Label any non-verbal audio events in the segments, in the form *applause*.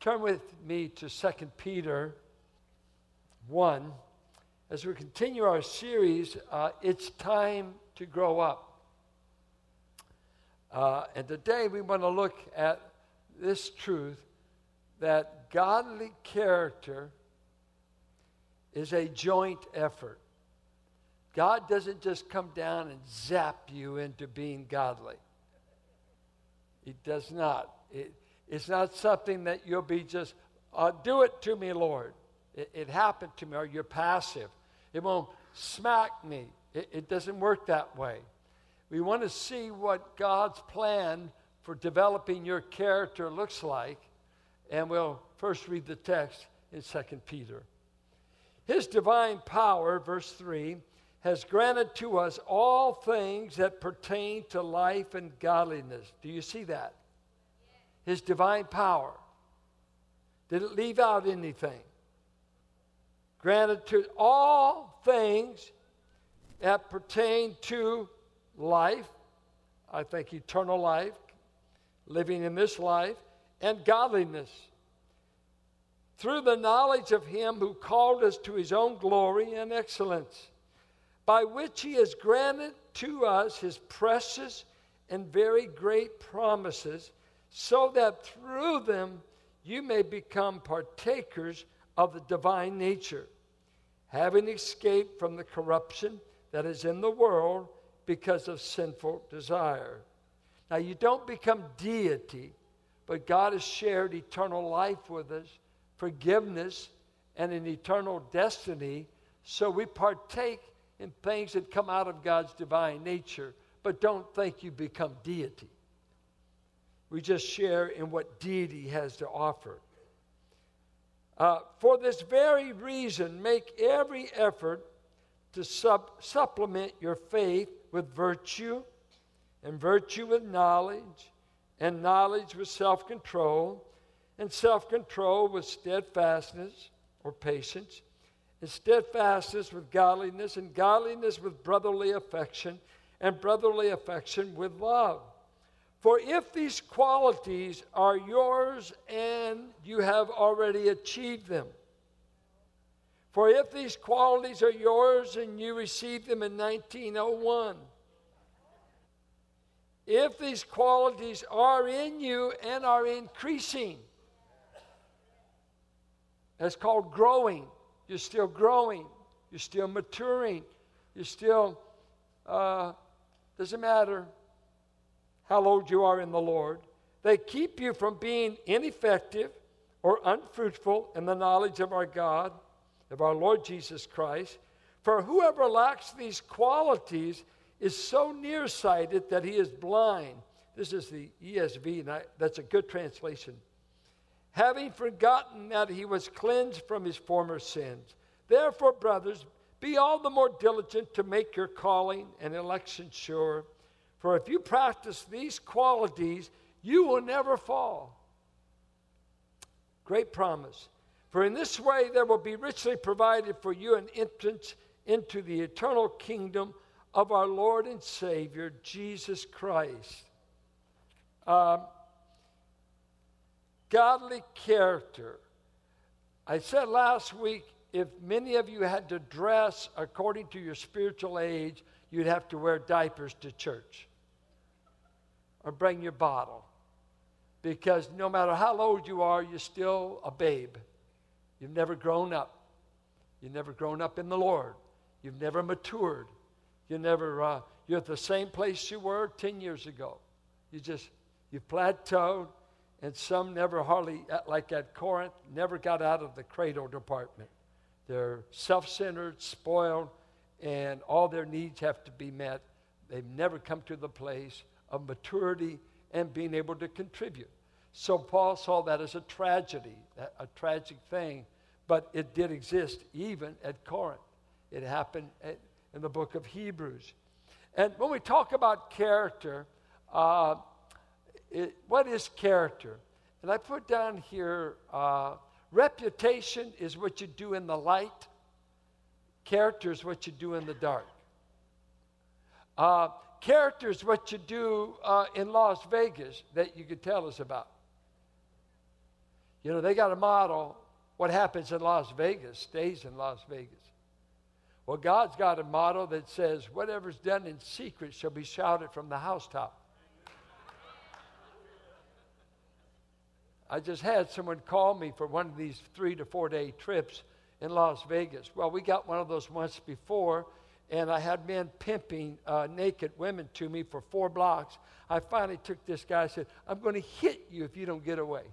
turn with me to 2 Peter 1. As we continue our series, uh, It's Time to Grow Up. Uh, and today we want to look at this truth that godly character is a joint effort. God doesn't just come down and zap you into being godly. He does not. It, it's not something that you'll be just, uh, do it to me, Lord. It, it, happened to me, or you're passive. It won't smack me. It, it doesn't work that way. We want to see what God's plan for developing your character looks like, and we'll first read the text in 2 Peter. His divine power, verse 3, has granted to us all things that pertain to life and godliness. Do you see that? His divine power. Did it leave out anything? Granted to all things that pertain to life, I think eternal life, living in this life, and godliness. Through the knowledge of Him who called us to His own glory and excellence, by which He has granted to us His precious and very great promises so that through them you may become partakers of the divine nature, having escaped from the corruption that is in the world because of sinful desire. Now, you don't become deity, but God has shared eternal life with us, forgiveness, and an eternal destiny, so we partake in things that come out of God's divine nature, but don't think you become deity. We just share in what deity has to offer. Uh, for this very reason, make every effort to sub- supplement your faith with virtue, and virtue with knowledge, and knowledge with self control, and self control with steadfastness or patience, and steadfastness with godliness, and godliness with brotherly affection, and brotherly affection with love. For if these qualities are yours and you have already achieved them, for if these qualities are yours and you received them in 1901, if these qualities are in you and are increasing, that's called growing. You're still growing, you're still maturing, you're still, uh, doesn't matter how old you are in the Lord. They keep you from being ineffective or unfruitful in the knowledge of our God, of our Lord Jesus Christ. For whoever lacks these qualities is so nearsighted that he is blind. This is the ESV, and I, that's a good translation. Having forgotten that he was cleansed from his former sins. Therefore, brothers, be all the more diligent to make your calling and election sure. For if you practice these qualities, you will never fall. Great promise. For in this way there will be richly provided for you an entrance into the eternal kingdom of our Lord and Savior, Jesus Christ. Um, godly character. I said last week if many of you had to dress according to your spiritual age, you'd have to wear diapers to church or bring your bottle. Because no matter how old you are, you're still a babe. You've never grown up. You've never grown up in the Lord. You've never matured. You never, uh, you're at the same place you were 10 years ago. You just, you plateaued, and some never hardly, like at Corinth, never got out of the cradle department. They're self centered, spoiled, and all their needs have to be met. They've never come to the place of maturity and being able to contribute. So Paul saw that as a tragedy, a tragic thing, but it did exist even at Corinth. It happened in the book of Hebrews. And when we talk about character, uh, it, what is character? And I put down here uh, reputation is what you do in the light, character is what you do in the dark. Uh, character is what you do uh, in Las Vegas that you could tell us about. You know, they got a model. What happens in Las Vegas stays in Las Vegas. Well, God's got a motto that says, whatever's done in secret shall be shouted from the housetop. I just had someone call me for one of these three to four day trips in Las Vegas. Well, we got one of those once before, and I had men pimping uh, naked women to me for four blocks. I finally took this guy and said, I'm going to hit you if you don't get away.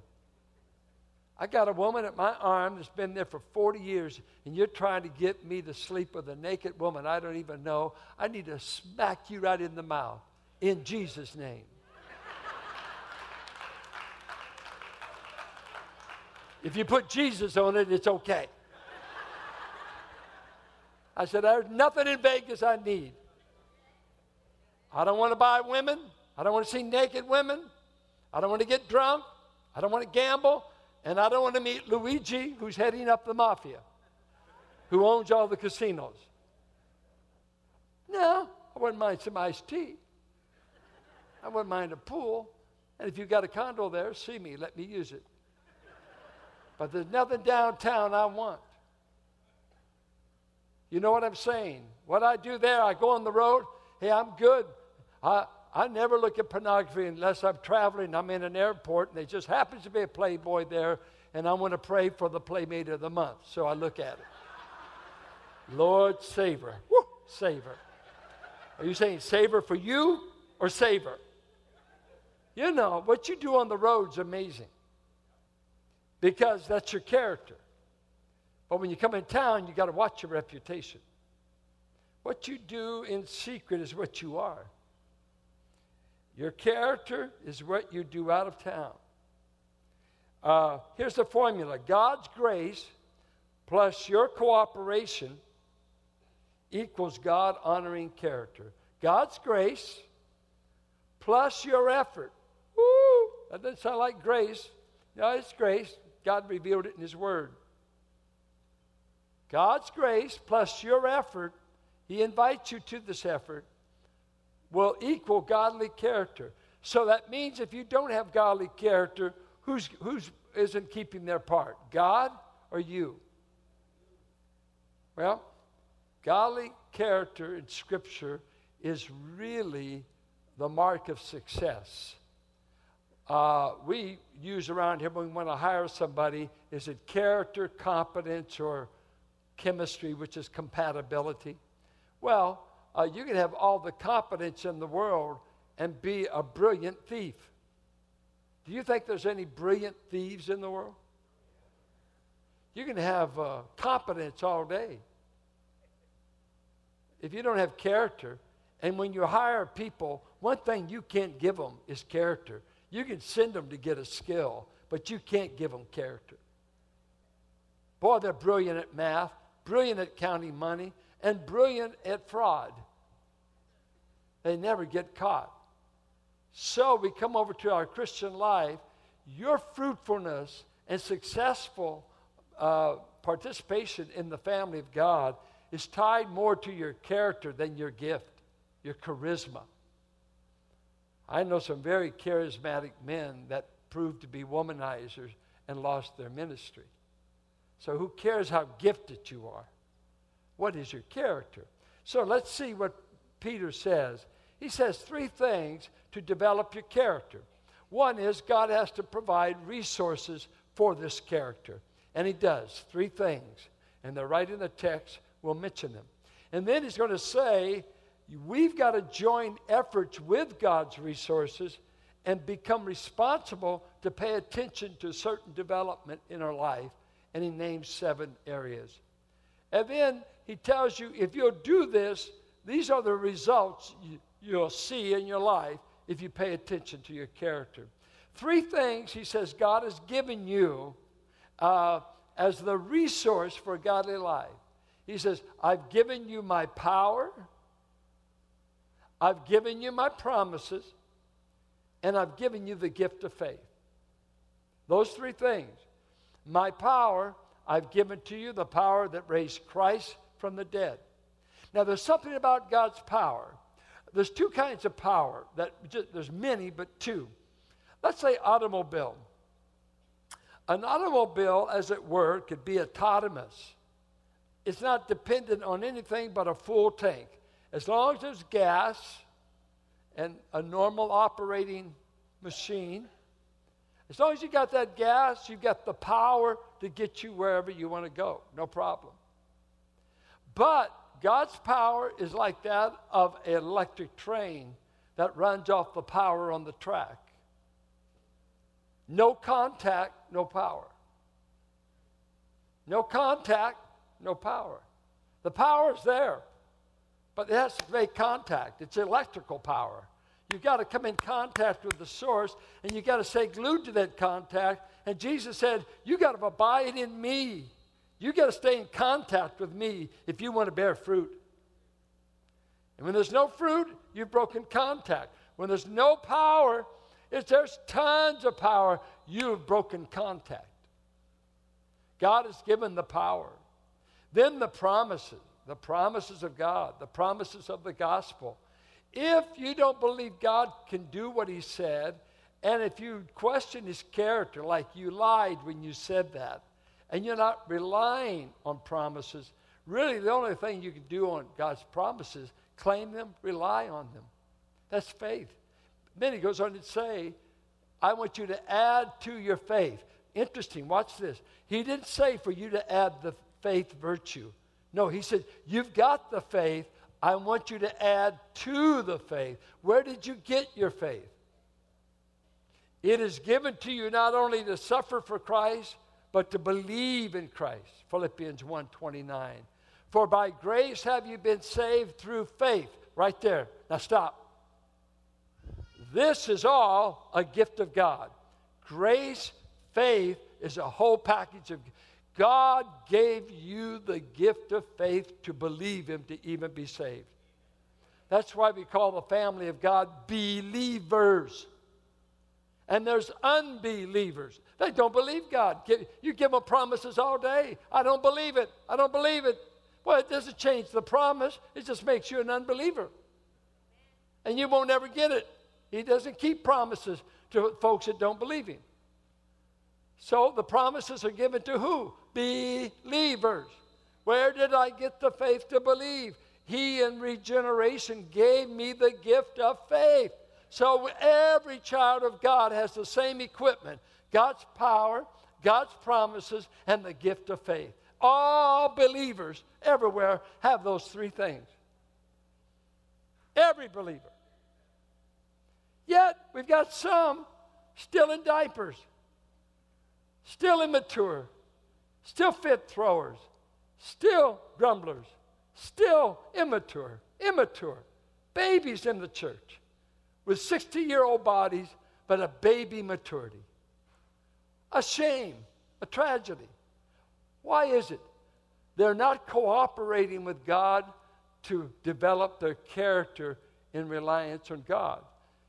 I got a woman at my arm that's been there for 40 years, and you're trying to get me to sleep with a naked woman I don't even know. I need to smack you right in the mouth in Jesus' name. if you put Jesus on it, it's okay. I said, There's nothing in Vegas I need. I don't want to buy women. I don't want to see naked women. I don't want to get drunk. I don't want to gamble. And I don't want to meet Luigi, who's heading up the mafia, who owns all the casinos. No, I wouldn't mind some iced tea. I wouldn't mind a pool. And if you've got a condo there, see me, let me use it. But there's nothing downtown I want. You know what I'm saying? What I do there, I go on the road. Hey, I'm good. I, I never look at pornography unless I'm traveling. I'm in an airport and there just happens to be a Playboy there, and I want to pray for the Playmate of the Month. So I look at it. Lord, save her. Woo, save her. Are you saying save her for you or save her? You know, what you do on the road's is amazing because that's your character. But when you come in town, you got to watch your reputation. What you do in secret is what you are. Your character is what you do out of town. Uh, here's the formula God's grace plus your cooperation equals God honoring character. God's grace plus your effort. Woo! That doesn't sound like grace. No, it's grace. God revealed it in His Word. God's grace plus your effort, He invites you to this effort will equal godly character. So that means if you don't have godly character, who's, who's isn't keeping their part? God or you? Well, godly character in Scripture is really the mark of success. Uh, we use around here when we want to hire somebody is it character, competence, or chemistry, which is compatibility? Well, uh, you can have all the competence in the world and be a brilliant thief. Do you think there's any brilliant thieves in the world? You can have uh, competence all day. If you don't have character, and when you hire people, one thing you can't give them is character. You can send them to get a skill, but you can't give them character. Boy, they're brilliant at math, brilliant at counting money, and brilliant at fraud. They never get caught. So we come over to our Christian life. Your fruitfulness and successful uh, participation in the family of God is tied more to your character than your gift, your charisma. I know some very charismatic men that proved to be womanizers and lost their ministry. So, who cares how gifted you are? What is your character? So, let's see what Peter says. He says three things to develop your character. One is God has to provide resources for this character. And He does. Three things. And they're right in the text. We'll mention them. And then He's going to say, we've got to join efforts with God's resources and become responsible to pay attention to certain development in our life. And He names seven areas. And then He tells you if you'll do this, these are the results you'll see in your life if you pay attention to your character. Three things he says God has given you uh, as the resource for a godly life. He says, I've given you my power, I've given you my promises, and I've given you the gift of faith. Those three things. My power, I've given to you the power that raised Christ from the dead. Now, there's something about God's power. There's two kinds of power. That just, there's many, but two. Let's say automobile. An automobile, as it were, could be autonomous. It's not dependent on anything but a full tank. As long as there's gas and a normal operating machine, as long as you got that gas, you've got the power to get you wherever you want to go. No problem. But God's power is like that of an electric train that runs off the power on the track. No contact, no power. No contact, no power. The power is there, but it has to make contact. It's electrical power. You've got to come in contact with the source, and you've got to stay glued to that contact. And Jesus said, You got to abide in me. You got to stay in contact with me if you want to bear fruit. And when there's no fruit, you've broken contact. When there's no power, if there's tons of power, you've broken contact. God has given the power. Then the promises, the promises of God, the promises of the gospel. If you don't believe God can do what He said, and if you question His character, like you lied when you said that, and you're not relying on promises, really the only thing you can do on God's promises, claim them, rely on them. That's faith. Then He goes on to say, I want you to add to your faith. Interesting, watch this. He didn't say for you to add the faith virtue. No, he said, You've got the faith. I want you to add to the faith. Where did you get your faith? It is given to you not only to suffer for Christ, but to believe in Christ. Philippians 1:29. For by grace have you been saved through faith. Right there. Now stop. This is all a gift of God. Grace, faith is a whole package of God gave you the gift of faith to believe Him to even be saved. That's why we call the family of God believers. And there's unbelievers. They don't believe God. You give them promises all day. I don't believe it. I don't believe it. Well, it doesn't change the promise, it just makes you an unbeliever. And you won't ever get it. He doesn't keep promises to folks that don't believe Him. So the promises are given to who? Believers. Where did I get the faith to believe? He in regeneration gave me the gift of faith. So every child of God has the same equipment God's power, God's promises, and the gift of faith. All believers everywhere have those three things. Every believer. Yet, we've got some still in diapers still immature, still fit throwers, still grumblers, still immature, immature, babies in the church with 60 year old bodies, but a baby maturity. A shame, a tragedy. Why is it? They're not cooperating with God to develop their character in reliance on God.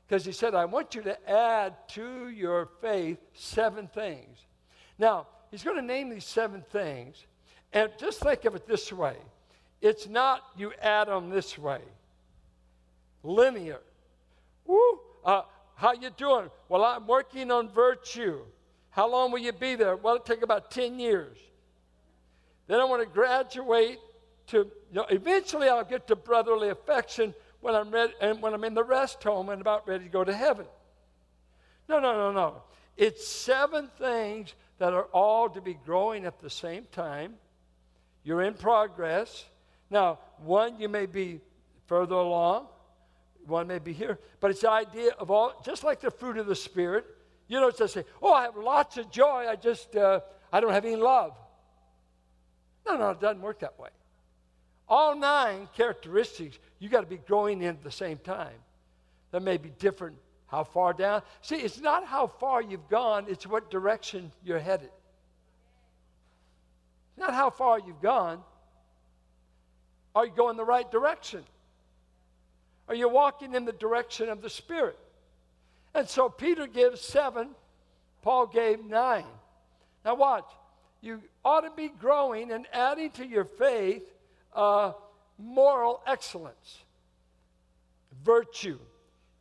Because he said, I want you to add to your faith seven things. Now, he's going to name these seven things, and just think of it this way it's not you add them this way, linear. Woo! Uh, how you doing? Well, I'm working on virtue. How long will you be there? Well, it'll take about 10 years. Then I want to graduate to, you know, eventually I'll get to brotherly affection when I'm ready, and when I'm in the rest home and about ready to go to heaven. No, no, no, no. It's seven things that are all to be growing at the same time. You're in progress. Now, one, you may be further along, one may be here, but it's the idea of all, just like the fruit of the Spirit. You don't just say, oh, I have lots of joy, I just, uh, I don't have any love. No, no, it doesn't work that way. All nine characteristics, you got to be growing in at the same time. There may be different how far down? See, it's not how far you've gone, it's what direction you're headed. Not how far you've gone. Are you going the right direction? Are you walking in the direction of the Spirit? And so Peter gives seven, Paul gave nine. Now, watch. You ought to be growing and adding to your faith uh, moral excellence, virtue.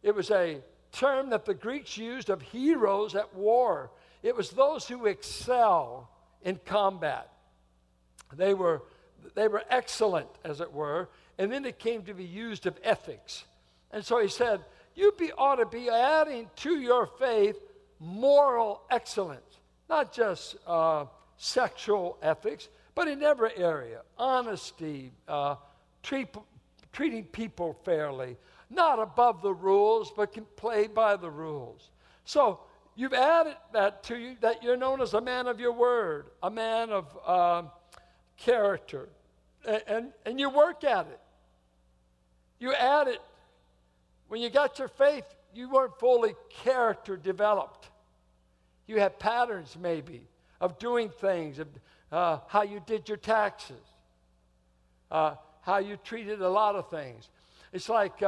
It was a term that the Greeks used of heroes at war. it was those who excel in combat. They were, they were excellent, as it were, and then it came to be used of ethics. And so he said, You be, ought to be adding to your faith moral excellence, not just uh, sexual ethics, but in every area honesty, uh, treat, treating people fairly, not above the rules, but can play by the rules. So you've added that to you that you're known as a man of your word, a man of uh, character, and, and, and you work at it. You add it. When you got your faith, you weren't fully character developed. You had patterns, maybe, of doing things, of uh, how you did your taxes, uh, how you treated a lot of things. It's like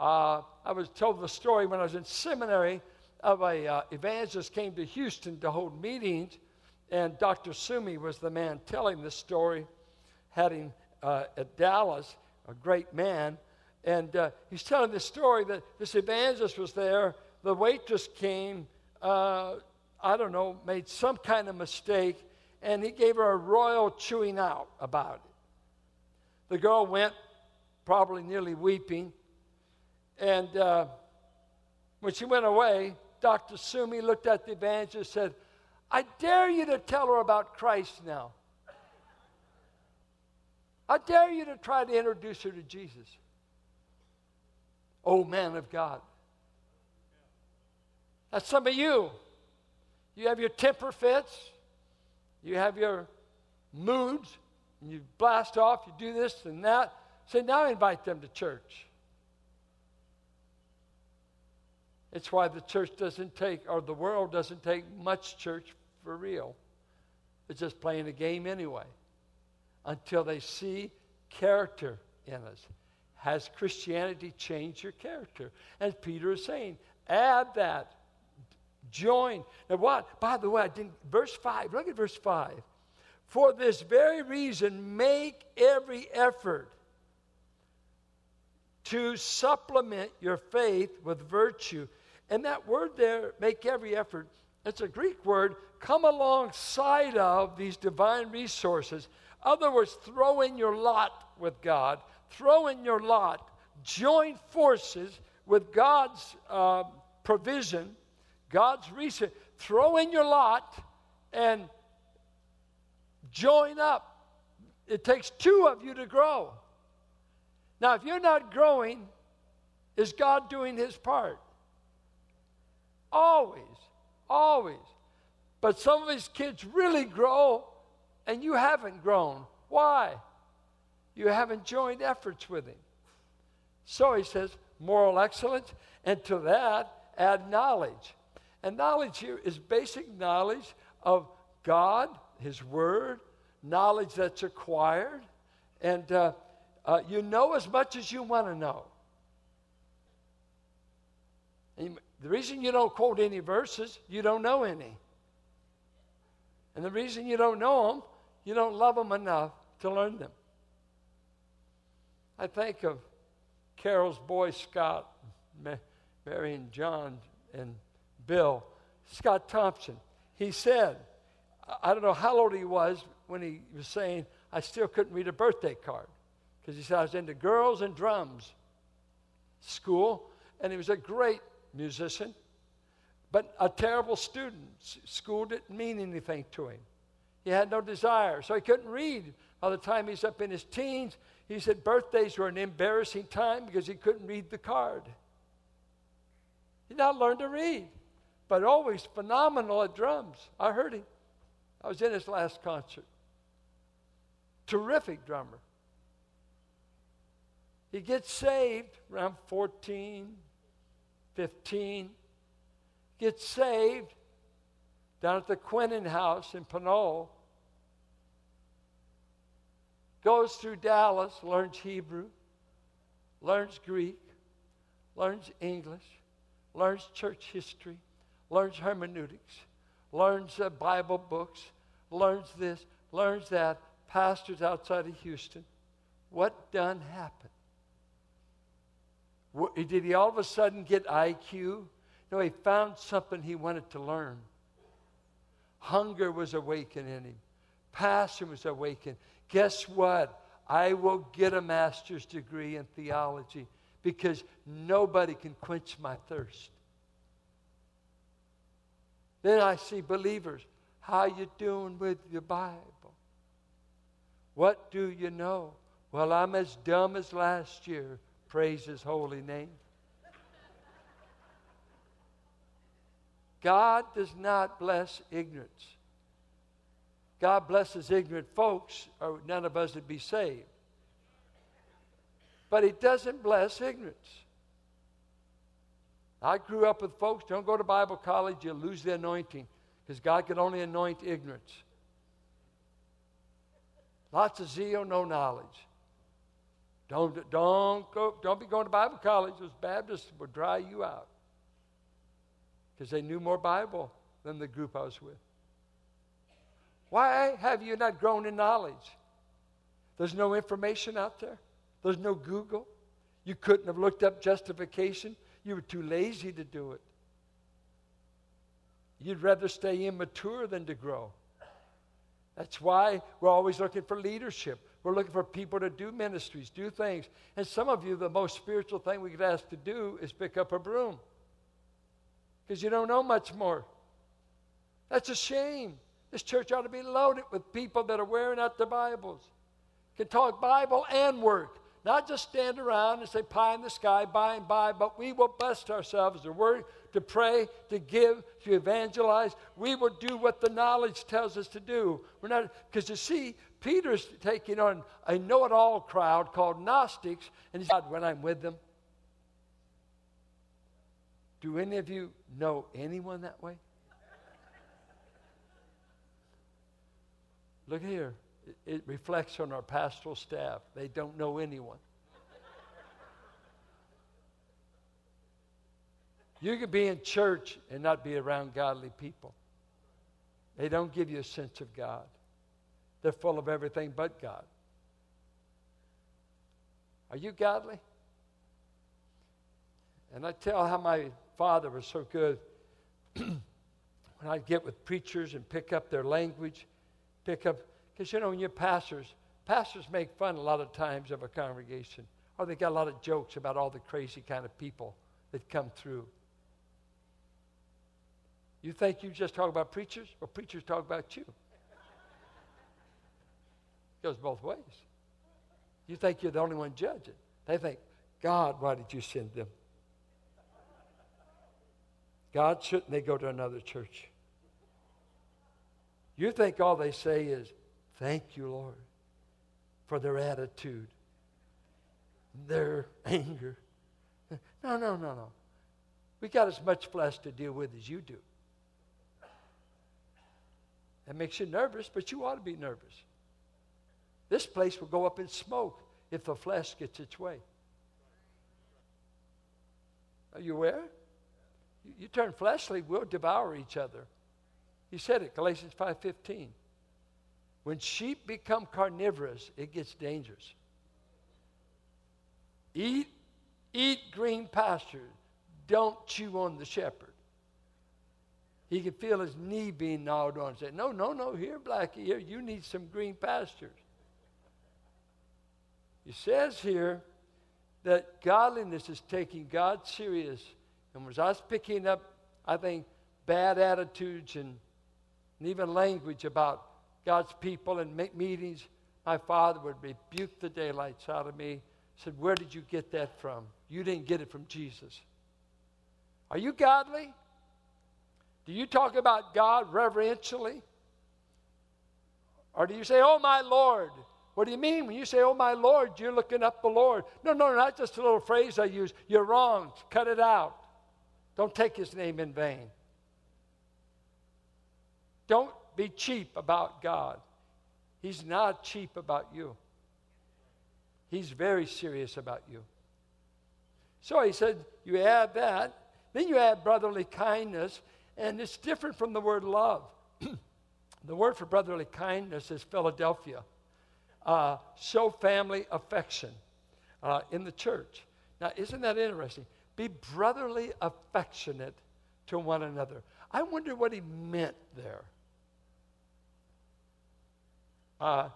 uh, I was told the story when I was in seminary of a uh, evangelist came to Houston to hold meetings, and Dr. Sumi was the man telling the story, heading uh, at Dallas, a great man, and uh, he's telling this story that this evangelist was there. The waitress came, uh, I don't know, made some kind of mistake, and he gave her a royal chewing out about it. The girl went, probably nearly weeping, and uh, when she went away, Dr. Sumi looked at the evangelist and said, I dare you to tell her about Christ now. I dare you to try to introduce her to Jesus. Oh, man of God. That's some of you. You have your temper fits, you have your moods, and you blast off, you do this and that. Say, now invite them to church. It's why the church doesn't take, or the world doesn't take much church for real. It's just playing a game anyway until they see character in us. Has Christianity changed your character? As Peter is saying, add that. Join. Now, what? By the way, I didn't. Verse 5, look at verse 5. For this very reason, make every effort to supplement your faith with virtue. And that word there, make every effort, it's a Greek word, come alongside of these divine resources. Other words, throw in your lot with God throw in your lot, join forces with God's uh, provision, God's resource. Throw in your lot and join up. It takes two of you to grow. Now, if you're not growing, is God doing his part? Always, always. But some of his kids really grow and you haven't grown. Why? You haven't joined efforts with him. So he says, moral excellence, and to that, add knowledge. And knowledge here is basic knowledge of God, His Word, knowledge that's acquired, and uh, uh, you know as much as you want to know. The reason you don't quote any verses, you don't know any. And the reason you don't know them, you don't love them enough to learn them. I think of Carol's boy Scott, Mary and John and Bill. Scott Thompson. He said, I don't know how old he was when he was saying, I still couldn't read a birthday card. Because he said, I was into girls and drums school, and he was a great musician, but a terrible student. School didn't mean anything to him. He had no desire, so he couldn't read. By the time he's up in his teens, he said birthdays were an embarrassing time because he couldn't read the card. He now learned to read, but always phenomenal at drums. I heard him. I was in his last concert. Terrific drummer. He gets saved around 14, 15. Gets saved down at the Quinnan House in Pinole goes through Dallas, learns Hebrew, learns Greek, learns English, learns church history, learns hermeneutics, learns uh, Bible books, learns this, learns that, pastors outside of Houston. What done happened? Did he all of a sudden get IQ? No, he found something he wanted to learn. Hunger was awakened in him. Passion was awakened. Guess what? I will get a master's degree in theology because nobody can quench my thirst. Then I see believers. How you doing with your Bible? What do you know? Well, I'm as dumb as last year. Praise his holy name. God does not bless ignorance. God blesses ignorant folks, or none of us would be saved. But He doesn't bless ignorance. I grew up with folks, don't go to Bible college, you'll lose the anointing because God can only anoint ignorance. Lots of zeal, no knowledge. Don't, don't, go, don't be going to Bible college. Those Baptists will dry you out because they knew more Bible than the group I was with. Why have you not grown in knowledge? There's no information out there, there's no Google. You couldn't have looked up justification, you were too lazy to do it. You'd rather stay immature than to grow. That's why we're always looking for leadership. We're looking for people to do ministries, do things. And some of you, the most spiritual thing we could ask to do is pick up a broom because you don't know much more. That's a shame. This church ought to be loaded with people that are wearing out their Bibles, can talk Bible and work, not just stand around and say pie in the sky, by and by, but we will bust ourselves to work, to pray, to give, to evangelize. We will do what the knowledge tells us to do. We're not because you see, Peter's taking on a know-it-all crowd called Gnostics, and he's God when I'm with them. Do any of you know anyone that way? Look here. It, it reflects on our pastoral staff. They don't know anyone. You could be in church and not be around godly people. They don't give you a sense of God. They're full of everything but God. Are you godly? And I tell how my father was so good. *clears throat* when I'd get with preachers and pick up their language, pick up, because you know, when you're pastors, pastors make fun a lot of times of a congregation, or they got a lot of jokes about all the crazy kind of people that come through. You think you just talk about preachers, or preachers talk about you? It goes both ways. You think you're the only one judging. They think, God, why did you send them? God, shouldn't they go to another church? You think all they say is, Thank you, Lord, for their attitude, their *laughs* anger. No, no, no, no. We got as much flesh to deal with as you do. That makes you nervous, but you ought to be nervous. This place will go up in smoke if the flesh gets its way. Are you aware? You turn fleshly, we'll devour each other. He said it, Galatians 5:15. When sheep become carnivorous, it gets dangerous. Eat, eat green pastures. Don't chew on the shepherd. He could feel his knee being gnawed on say, No, no, no, here, Blackie, here, you need some green pastures. He says here that godliness is taking God serious and was I was picking up, I think, bad attitudes and, and even language about God's people and meetings, my father would rebuke the daylights out of me. Said, Where did you get that from? You didn't get it from Jesus. Are you godly? Do you talk about God reverentially? Or do you say, Oh, my Lord? What do you mean? When you say, Oh, my Lord, you're looking up the Lord. No, no, not just a little phrase I use. You're wrong. Cut it out. Don't take his name in vain. Don't be cheap about God. He's not cheap about you. He's very serious about you. So he said, you add that, then you add brotherly kindness, and it's different from the word love. *clears throat* the word for brotherly kindness is Philadelphia. Uh, show family affection uh, in the church. Now, isn't that interesting? Be brotherly affectionate to one another. I wonder what he meant there. uh,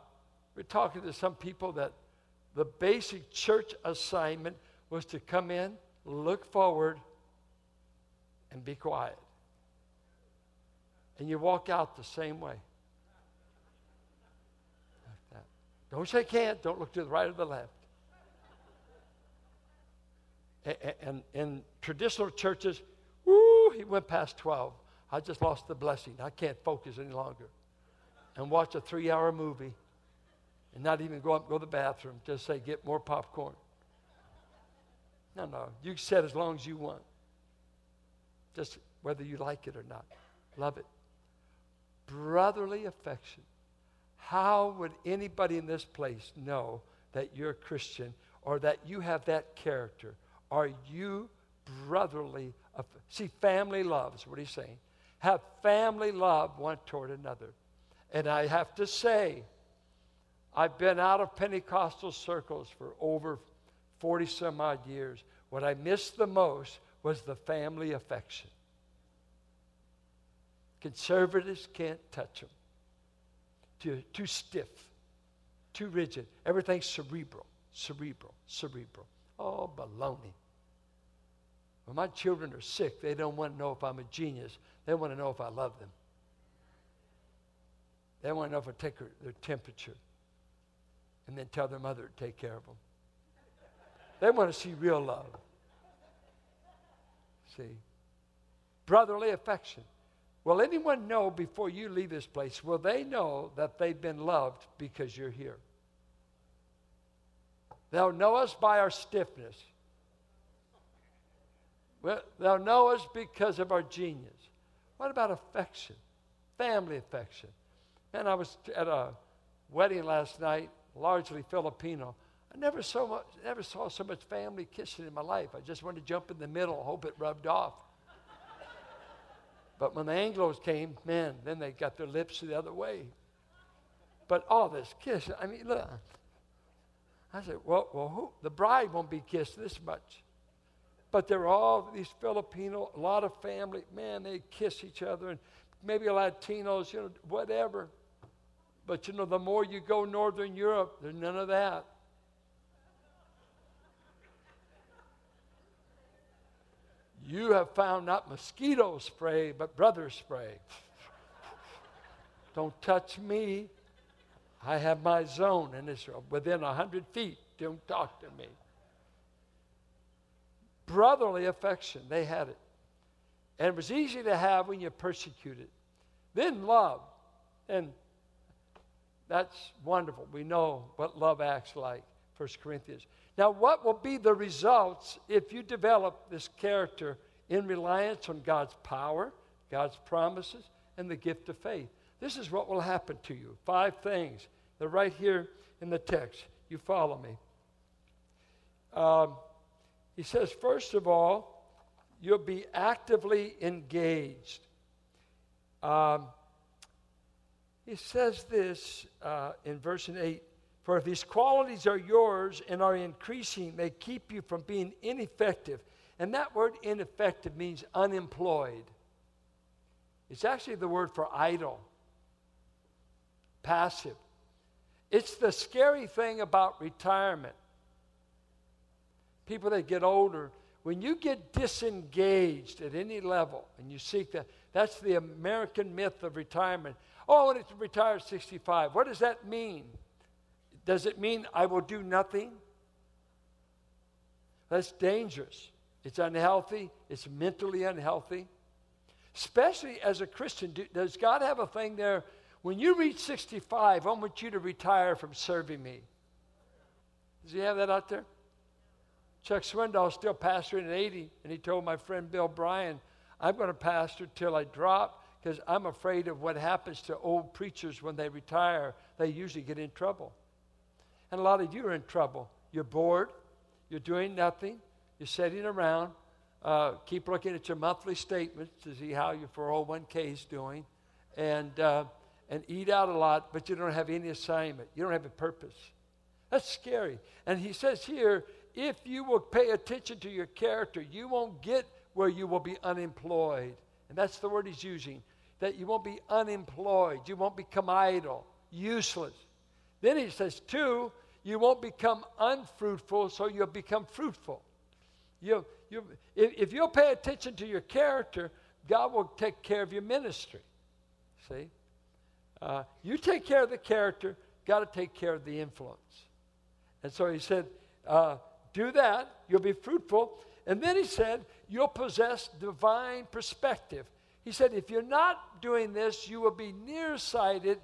we're talking to some people that the basic church assignment was to come in, look forward, and be quiet. And you walk out the same way. Like that. Don't shake hands. Don't look to the right or the left. And in traditional churches, woo, he went past 12. I just lost the blessing. I can't focus any longer. And watch a three hour movie and not even go up go to the bathroom. Just say, get more popcorn. No, no. You can sit as long as you want. Just whether you like it or not. Love it. Brotherly affection. How would anybody in this place know that you're a Christian or that you have that character? Are you brotherly? See, family love what he's saying. Have family love one toward another. And I have to say, I've been out of Pentecostal circles for over 40 some odd years. What I missed the most was the family affection. Conservatives can't touch them. Too, too stiff, too rigid. Everything's cerebral, cerebral, cerebral. Oh, baloney. When my children are sick, they don't want to know if I'm a genius. They want to know if I love them. They want to know if I take their temperature and then tell their mother to take care of them. They want to see real love. See? Brotherly affection. Will anyone know before you leave this place, will they know that they've been loved because you're here? They'll know us by our stiffness. Well, they'll know us because of our genius. What about affection? Family affection. And I was at a wedding last night, largely Filipino. I never saw, much, never saw so much family kissing in my life. I just wanted to jump in the middle, hope it rubbed off. But when the Anglos came, man, then they got their lips the other way. But all this kiss, I mean, look. I said, well, well who, the bride won't be kissed this much. But they're all these Filipino, a lot of family, man, they kiss each other, and maybe Latinos, you know, whatever. But you know, the more you go Northern Europe, there's none of that. You have found not mosquito spray, but brother spray. Don't touch me. I have my zone, and it's within 100 feet. Don't talk to me. Brotherly affection, they had it. And it was easy to have when you're persecuted. Then love. And that's wonderful. We know what love acts like, 1 Corinthians. Now, what will be the results if you develop this character in reliance on God's power, God's promises, and the gift of faith? This is what will happen to you. Five things. They're right here in the text. You follow me. Um, he says, first of all, you'll be actively engaged. Um, he says this uh, in verse 8 For if these qualities are yours and are increasing, they keep you from being ineffective. And that word ineffective means unemployed. It's actually the word for idle, passive. It's the scary thing about retirement. People that get older, when you get disengaged at any level and you seek that, that's the American myth of retirement. Oh, I want to retire at 65. What does that mean? Does it mean I will do nothing? That's dangerous. It's unhealthy. It's mentally unhealthy. Especially as a Christian, does God have a thing there? When you reach 65, I want you to retire from serving me. Does he have that out there? Chuck Swindoll still pastoring at 80, and he told my friend Bill Bryan, I'm going to pastor till I drop because I'm afraid of what happens to old preachers when they retire. They usually get in trouble. And a lot of you are in trouble. You're bored, you're doing nothing, you're sitting around. Uh, keep looking at your monthly statements to see how your 401k is doing, and, uh, and eat out a lot, but you don't have any assignment. You don't have a purpose. That's scary. And he says here if you will pay attention to your character, you won't get where you will be unemployed. And that's the word he's using that you won't be unemployed, you won't become idle, useless. Then he says, two, you won't become unfruitful, so you'll become fruitful. You, you, if, if you'll pay attention to your character, God will take care of your ministry. See? Uh, you take care of the character, got to take care of the influence. And so he said, uh, do that, you'll be fruitful. And then he said, you'll possess divine perspective. He said, if you're not doing this, you will be nearsighted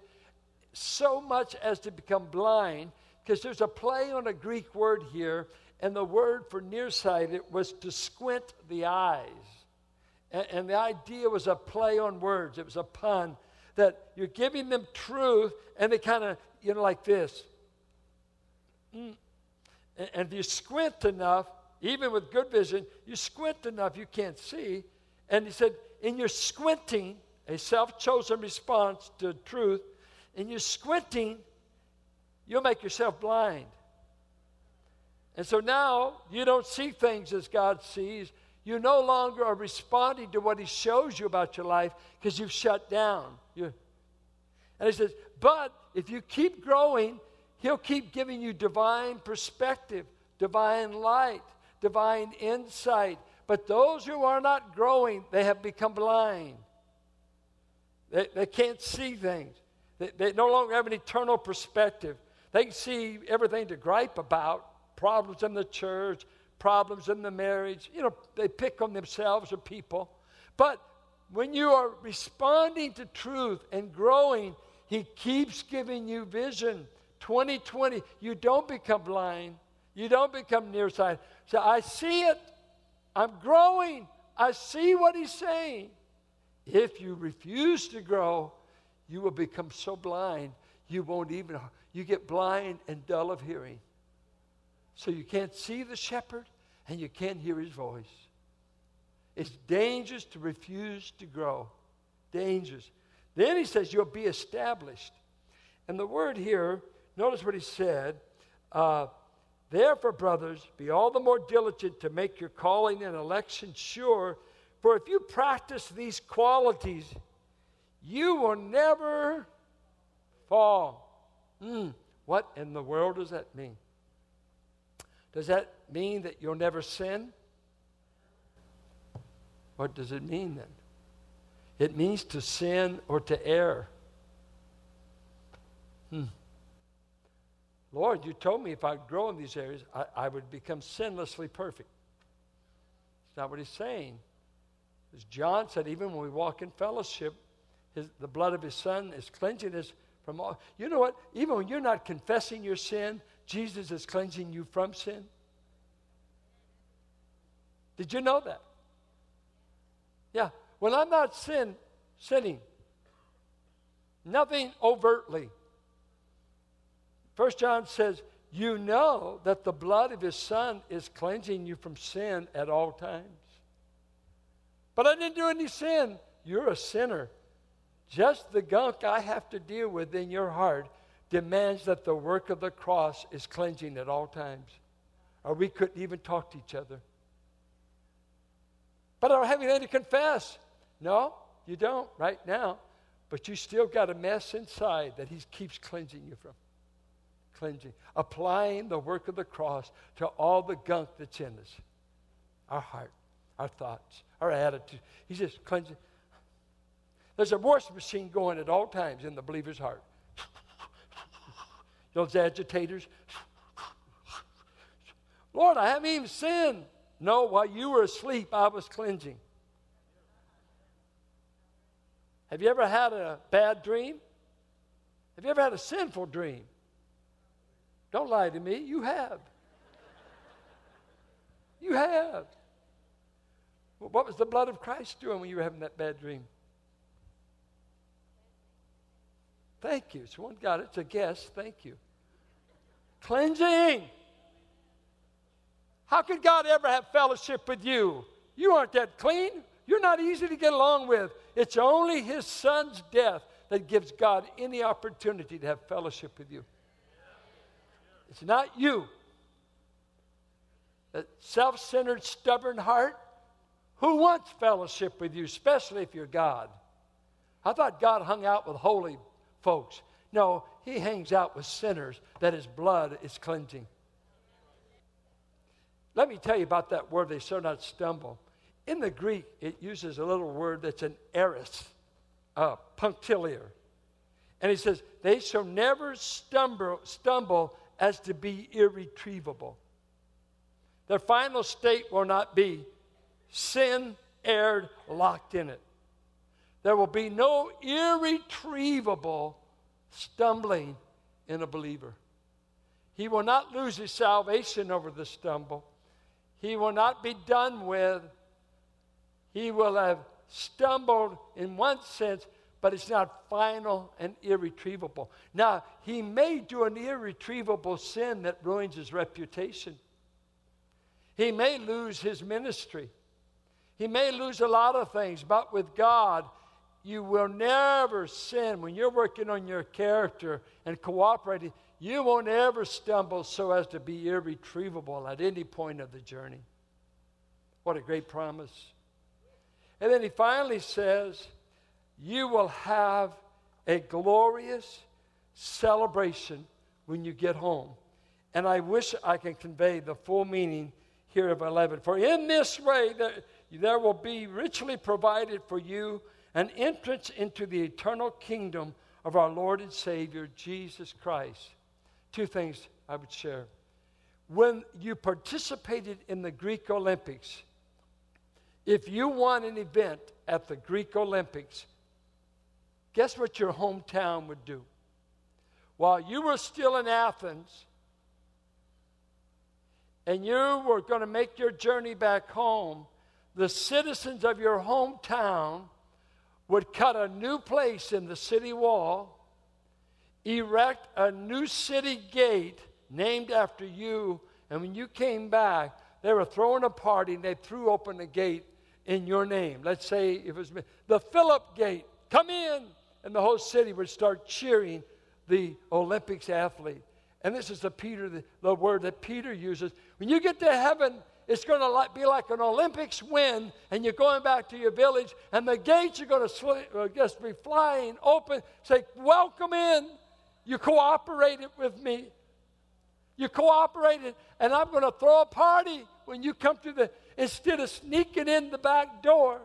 so much as to become blind, because there's a play on a Greek word here, and the word for nearsighted was to squint the eyes. And, and the idea was a play on words, it was a pun that you're giving them truth, and they kind of, you know, like this. Mm. And, and if you squint enough, even with good vision, you squint enough, you can't see. And he said, in your squinting, a self chosen response to truth, in your squinting, you'll make yourself blind. And so now you don't see things as God sees. You no longer are responding to what He shows you about your life because you've shut down. You, and He says, but if you keep growing, He'll keep giving you divine perspective, divine light, divine insight. But those who are not growing, they have become blind. They, they can't see things. They, they no longer have an eternal perspective. They can see everything to gripe about problems in the church, problems in the marriage. You know, they pick on themselves or people. But when you are responding to truth and growing, He keeps giving you vision. 2020, you don't become blind, you don't become nearsighted. So I see it, I'm growing, I see what He's saying. If you refuse to grow, you will become so blind you won't even you get blind and dull of hearing. So you can't see the shepherd and you can't hear his voice. It's dangerous to refuse to grow. Dangerous. Then he says you'll be established. And the word here notice what he said uh, therefore brothers be all the more diligent to make your calling and election sure. For if you practice these qualities you will never fall. Mm, what in the world does that mean? Does that mean that you'll never sin? What does it mean then? It means to sin or to err. Hmm. Lord, you told me if I grow in these areas, I, I would become sinlessly perfect. It's not what he's saying. As John said, even when we walk in fellowship, his, the blood of his son is cleansing us from all. You know what? Even when you're not confessing your sin, Jesus is cleansing you from sin. Did you know that? Yeah. When I'm not sin, sinning, nothing overtly. First John says, You know that the blood of his son is cleansing you from sin at all times. But I didn't do any sin. You're a sinner. Just the gunk I have to deal with in your heart demands that the work of the cross is cleansing at all times, or we couldn't even talk to each other. But I don't have anything to confess. No, you don't right now. But you still got a mess inside that He keeps cleansing you from. Cleansing. Applying the work of the cross to all the gunk that's in us our heart, our thoughts, our attitude. He's just cleansing. There's a washing machine going at all times in the believer's heart. *laughs* Those agitators. *laughs* Lord, I haven't even sinned. No, while you were asleep, I was cleansing. Have you ever had a bad dream? Have you ever had a sinful dream? Don't lie to me. You have. You have. what was the blood of Christ doing when you were having that bad dream? Thank you. It's one God. It's a guess. Thank you. Cleansing. How could God ever have fellowship with you? You aren't that clean. You're not easy to get along with. It's only His Son's death that gives God any opportunity to have fellowship with you. It's not you. That self centered, stubborn heart. Who wants fellowship with you, especially if you're God? I thought God hung out with holy folks. No, he hangs out with sinners that his blood is cleansing. Let me tell you about that word, they shall not stumble. In the Greek, it uses a little word that's an aorist, uh, punctiliar. And he says, they shall never stumble, stumble as to be irretrievable. Their final state will not be sin aired, locked in it. There will be no irretrievable stumbling in a believer. He will not lose his salvation over the stumble. He will not be done with. He will have stumbled in one sense, but it's not final and irretrievable. Now, he may do an irretrievable sin that ruins his reputation. He may lose his ministry. He may lose a lot of things, but with God, you will never sin. When you're working on your character and cooperating, you won't ever stumble so as to be irretrievable at any point of the journey. What a great promise. And then he finally says, You will have a glorious celebration when you get home. And I wish I can convey the full meaning here of 11. For in this way, there, there will be richly provided for you an entrance into the eternal kingdom of our Lord and Savior, Jesus Christ. Two things I would share. When you participated in the Greek Olympics, if you won an event at the Greek Olympics, guess what your hometown would do? While you were still in Athens and you were going to make your journey back home, the citizens of your hometown would cut a new place in the city wall, erect a new city gate named after you, and when you came back, they were throwing a party and they threw open the gate in your name. Let's say it was the Philip Gate, come in, and the whole city would start cheering the Olympics athlete. And this is the Peter, the, the word that Peter uses. When you get to heaven, it's going to be like an Olympics win, and you're going back to your village, and the gates are going to uh, just be flying open. Say, Welcome in. You cooperated with me. You cooperated, and I'm going to throw a party when you come to the, instead of sneaking in the back door.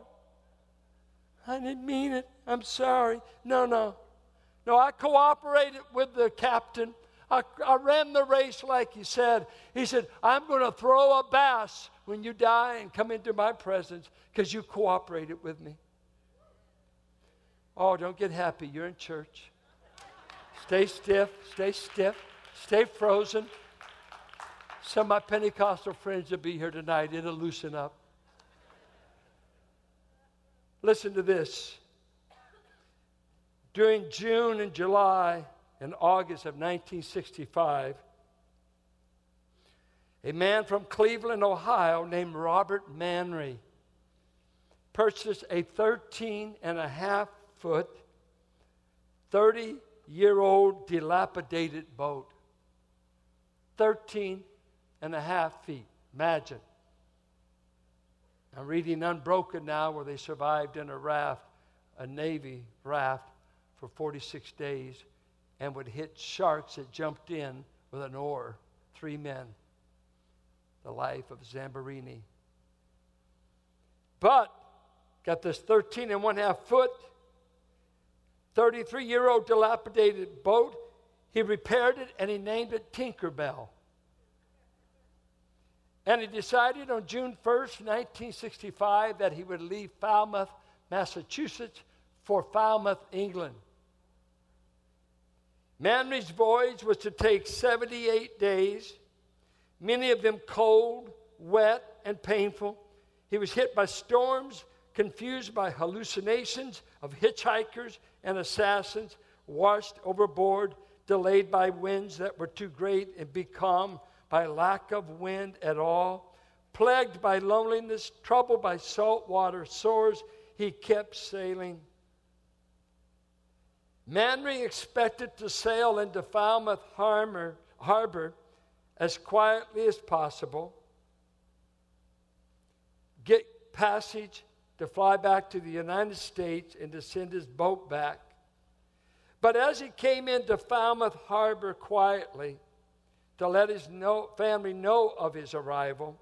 I didn't mean it. I'm sorry. No, no. No, I cooperated with the captain. I, I ran the race like he said. He said, I'm going to throw a bass when you die and come into my presence because you cooperated with me. Oh, don't get happy. You're in church. Stay stiff, stay stiff, stay frozen. Some of my Pentecostal friends will be here tonight. It'll loosen up. Listen to this. During June and July in August of 1965, a man from Cleveland, Ohio, named Robert Manry purchased a 13 and a half foot, 30 year old dilapidated boat. 13 and a half feet. Imagine. I'm reading Unbroken now, where they survived in a raft, a Navy raft, for 46 days and would hit sharks that jumped in with an oar. Three men. The life of Zamperini. But, got this 13 and one half foot, 33 year old dilapidated boat. He repaired it and he named it Tinkerbell. And he decided on June 1st, 1965, that he would leave Falmouth, Massachusetts for Falmouth, England. Manry's voyage was to take 78 days, many of them cold, wet, and painful. He was hit by storms, confused by hallucinations of hitchhikers and assassins, washed overboard, delayed by winds that were too great and becalmed by lack of wind at all, plagued by loneliness, troubled by salt water sores, he kept sailing Manry expected to sail into Falmouth Harbor, Harbor as quietly as possible, get passage to fly back to the United States and to send his boat back. But as he came into Falmouth Harbor quietly to let his know, family know of his arrival,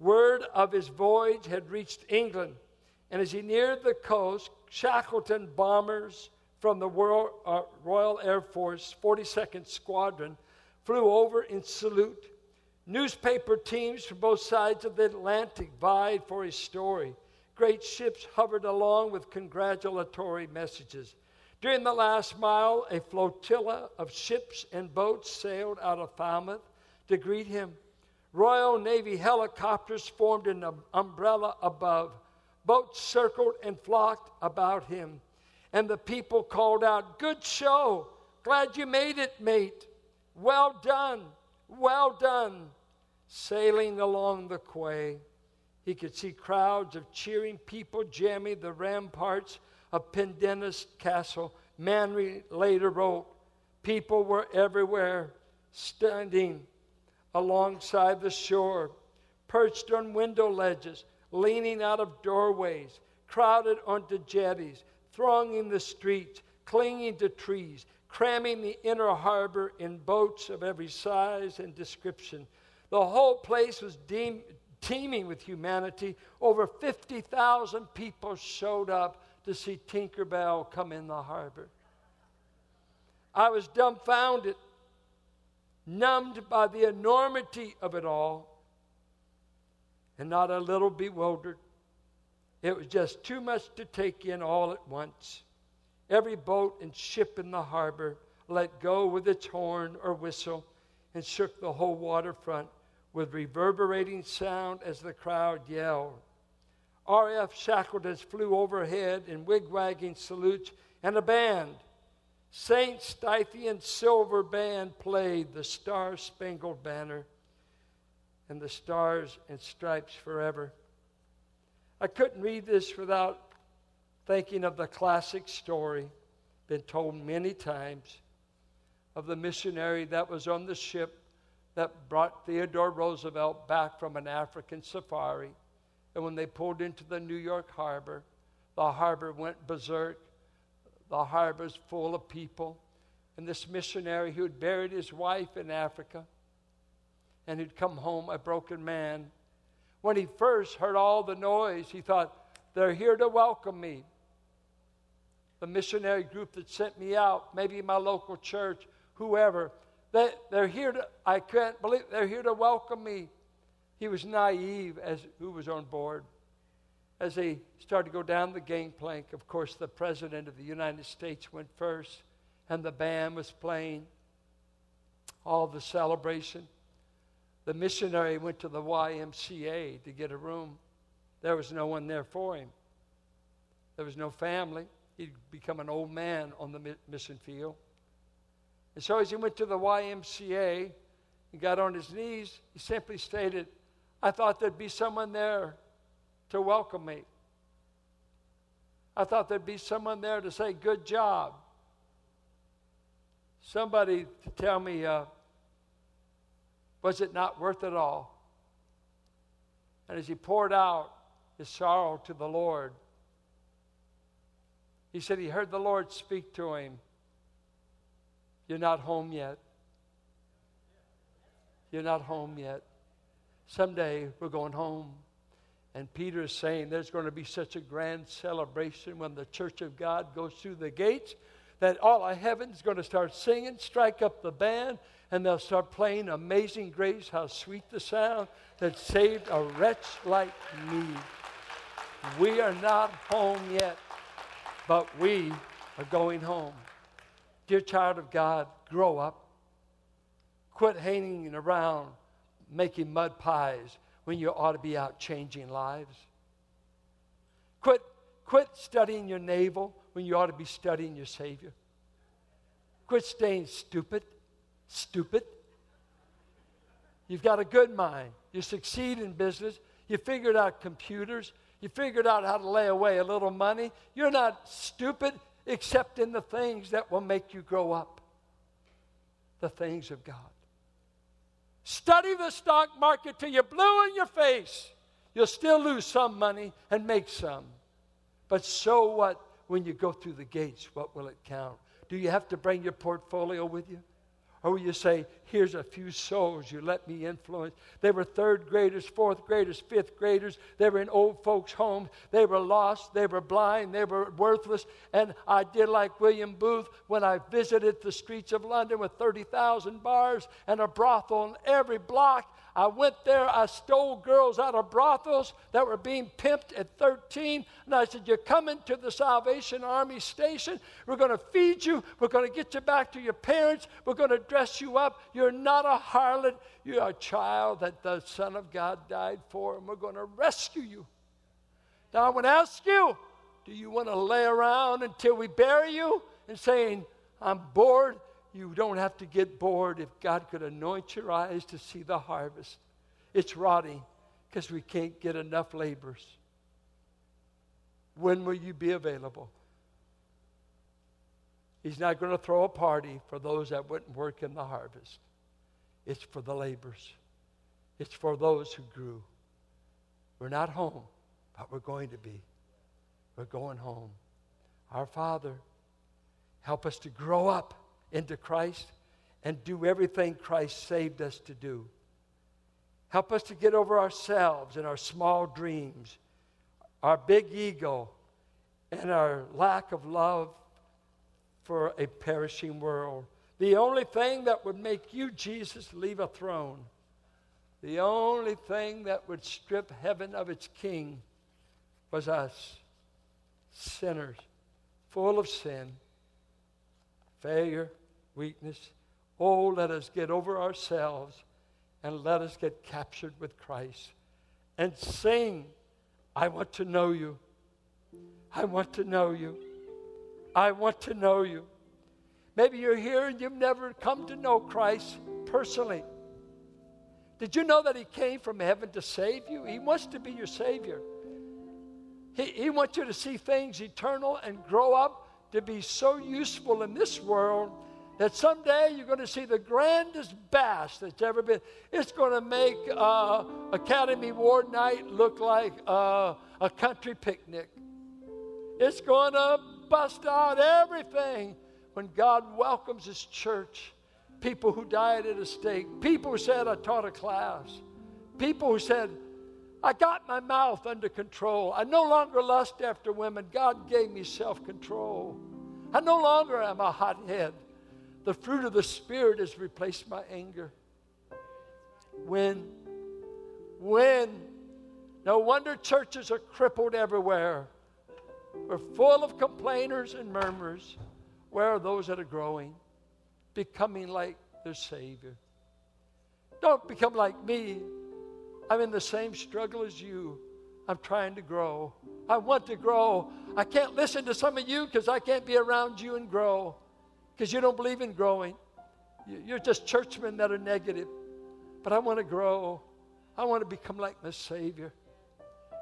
word of his voyage had reached England. And as he neared the coast, Shackleton bombers from the Royal, uh, Air Force 42nd Squadron flew over in salute. Newspaper teams from both sides of the Atlantic vied for his story. Great ships hovered along with congratulatory messages. During the last mile, a flotilla of ships and boats sailed out of Falmouth to greet him. Royal Navy helicopters formed an umbrella above. Boats circled and flocked about him. And the people called out, Good show! Glad you made it, mate! Well done! Well done! Sailing along the quay, he could see crowds of cheering people jamming the ramparts of Pendennis Castle. Manry later wrote, People were everywhere, standing alongside the shore, perched on window ledges, leaning out of doorways, crowded onto jetties, thronging the streets, clinging to trees, cramming the inner harbor in boats of every size and description. The whole place was deem- teeming with humanity. Over 50,000 people showed up to see Tinkerbell come in the harbor. I was dumbfounded, numbed by the enormity of it all, and not a little bewildered. It was just too much to take in all at once. Every boat and ship in the harbor let go with its horn or whistle and shook the whole waterfront with reverberating sound as the crowd yelled. RAF Shackletons flew overhead in wigwagging salutes, and a band, St. Stithian Silver Band, played the Star Spangled Banner and the Stars and Stripes Forever. I couldn't read this without thinking of the classic story, been told many times, of the missionary that was on the ship that brought Theodore Roosevelt back from an African safari and when they pulled into the New York harbor, the harbor went berserk. The harbor's full of people. And this missionary who had buried his wife in Africa and who'd come home a broken man, when he first heard all the noise, he thought, they're here to welcome me. The missionary group that sent me out, maybe my local church, whoever, they, they're here to, I can't believe, they're here to welcome me. He was naive as who was on board. As they started to go down the gangplank, of course, the President of the United States went first, and the band was playing all the celebration. The missionary went to the YMCA to get a room. There was no one there for him. There was no family. He'd become an old man on the mission field. And so as he went to the YMCA, he got on his knees, he simply stated, I thought there'd be someone there to welcome me. I thought there'd be someone there to say, Good job. Somebody to tell me, uh, Was it not worth it all? And as he poured out his sorrow to the Lord, he said he heard the Lord speak to him. You're not home yet. You're not home yet. Someday we're going home. And Peter is saying there's going to be such a grand celebration when the church of God goes through the gates that all of heaven is going to start singing, strike up the band, and they'll start playing Amazing Grace, how sweet the sound that saved a wretch like me. We are not home yet, but we are going home. Dear child of God, grow up. Quit hanging around making mud pies when you ought to be out changing lives. Quit, quit studying your navel when you ought to be studying your Savior. Quit staying stupid, stupid. You've got a good mind. You succeed in business. You figured out computers. You figured out how to lay away a little money. You're not stupid except in the things that will make you grow up the things of God. Study the stock market till you're blue in your face. You'll still lose some money and make some. But so what when you go through the gates? What will it count? Do you have to bring your portfolio with you? Or will you say, here's a few souls you let me influence? They were third graders, fourth graders, fifth graders. They were in old folks' homes. They were lost. They were blind. They were worthless. And I did like William Booth when I visited the streets of London with 30,000 bars and a brothel on every block. I went there, I stole girls out of brothels that were being pimped at 13. And I said, You're coming to the Salvation Army station. We're going to feed you. We're going to get you back to your parents. We're going to dress you up. You're not a harlot. You're a child that the Son of God died for, and we're going to rescue you. Now, I want to ask you do you want to lay around until we bury you and saying, I'm bored? You don't have to get bored if God could anoint your eyes to see the harvest. It's rotting because we can't get enough laborers. When will you be available? He's not going to throw a party for those that wouldn't work in the harvest. It's for the laborers. It's for those who grew. We're not home, but we're going to be. We're going home. Our Father, help us to grow up into Christ and do everything Christ saved us to do. Help us to get over ourselves and our small dreams, our big ego, and our lack of love for a perishing world. The only thing that would make you, Jesus, leave a throne, the only thing that would strip heaven of its king was us, sinners, full of sin, failure, weakness. Oh, let us get over ourselves and let us get captured with Christ and sing, I want to know you. I want to know you. I want to know you. Maybe you're here and you've never come to know Christ personally. Did you know that He came from heaven to save you? He wants to be your Savior. He, he wants you to see things eternal and grow up to be so useful in this world that someday you're going to see the grandest bash that's ever been. It's going to make uh, Academy Award night look like uh, a country picnic. It's going to bust out everything when God welcomes His church. People who died at a stake, people who said, I taught a class, people who said, I got my mouth under control. I no longer lust after women. God gave me self control. I no longer am a hothead. The fruit of the Spirit has replaced my anger. When, when, no wonder churches are crippled everywhere. We're full of complainers and murmurers. Where are those that are growing, becoming like their Savior? Don't become like me. I'm in the same struggle as you. I'm trying to grow. I want to grow. I can't listen to some of you because I can't be around you and grow because you don't believe in growing. You're just churchmen that are negative. But I want to grow. I want to become like my Savior.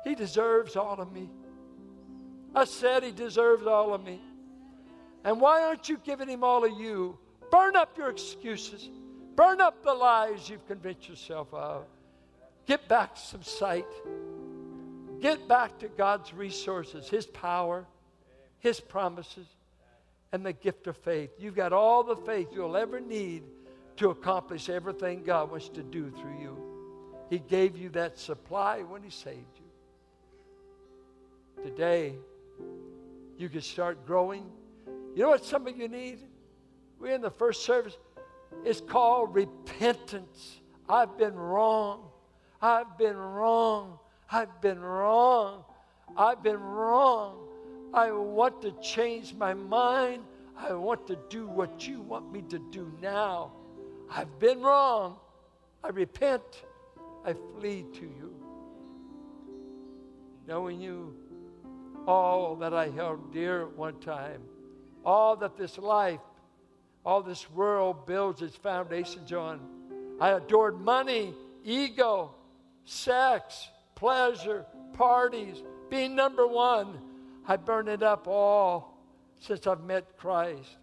He deserves all of me. I said He deserves all of me. And why aren't you giving Him all of you? Burn up your excuses, burn up the lies you've convinced yourself of. Get back some sight. Get back to God's resources, His power, His promises and the gift of faith. You've got all the faith you'll ever need to accomplish everything God wants to do through you. He gave you that supply when He saved you. Today, you can start growing. You know what some of you need? We're in the first service. It's called repentance. I've been wrong. I've been wrong. I've been wrong. I've been wrong. I want to change my mind. I want to do what you want me to do now. I've been wrong. I repent. I flee to you. Knowing you, all that I held dear at one time, all that this life, all this world builds its foundations on. I adored money, ego, sex, pleasure, parties, being number one. I burn it up all since I've met Christ.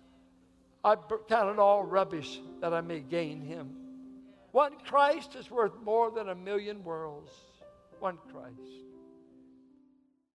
I count it all rubbish that I may gain him. One Christ is worth more than a million worlds. One Christ.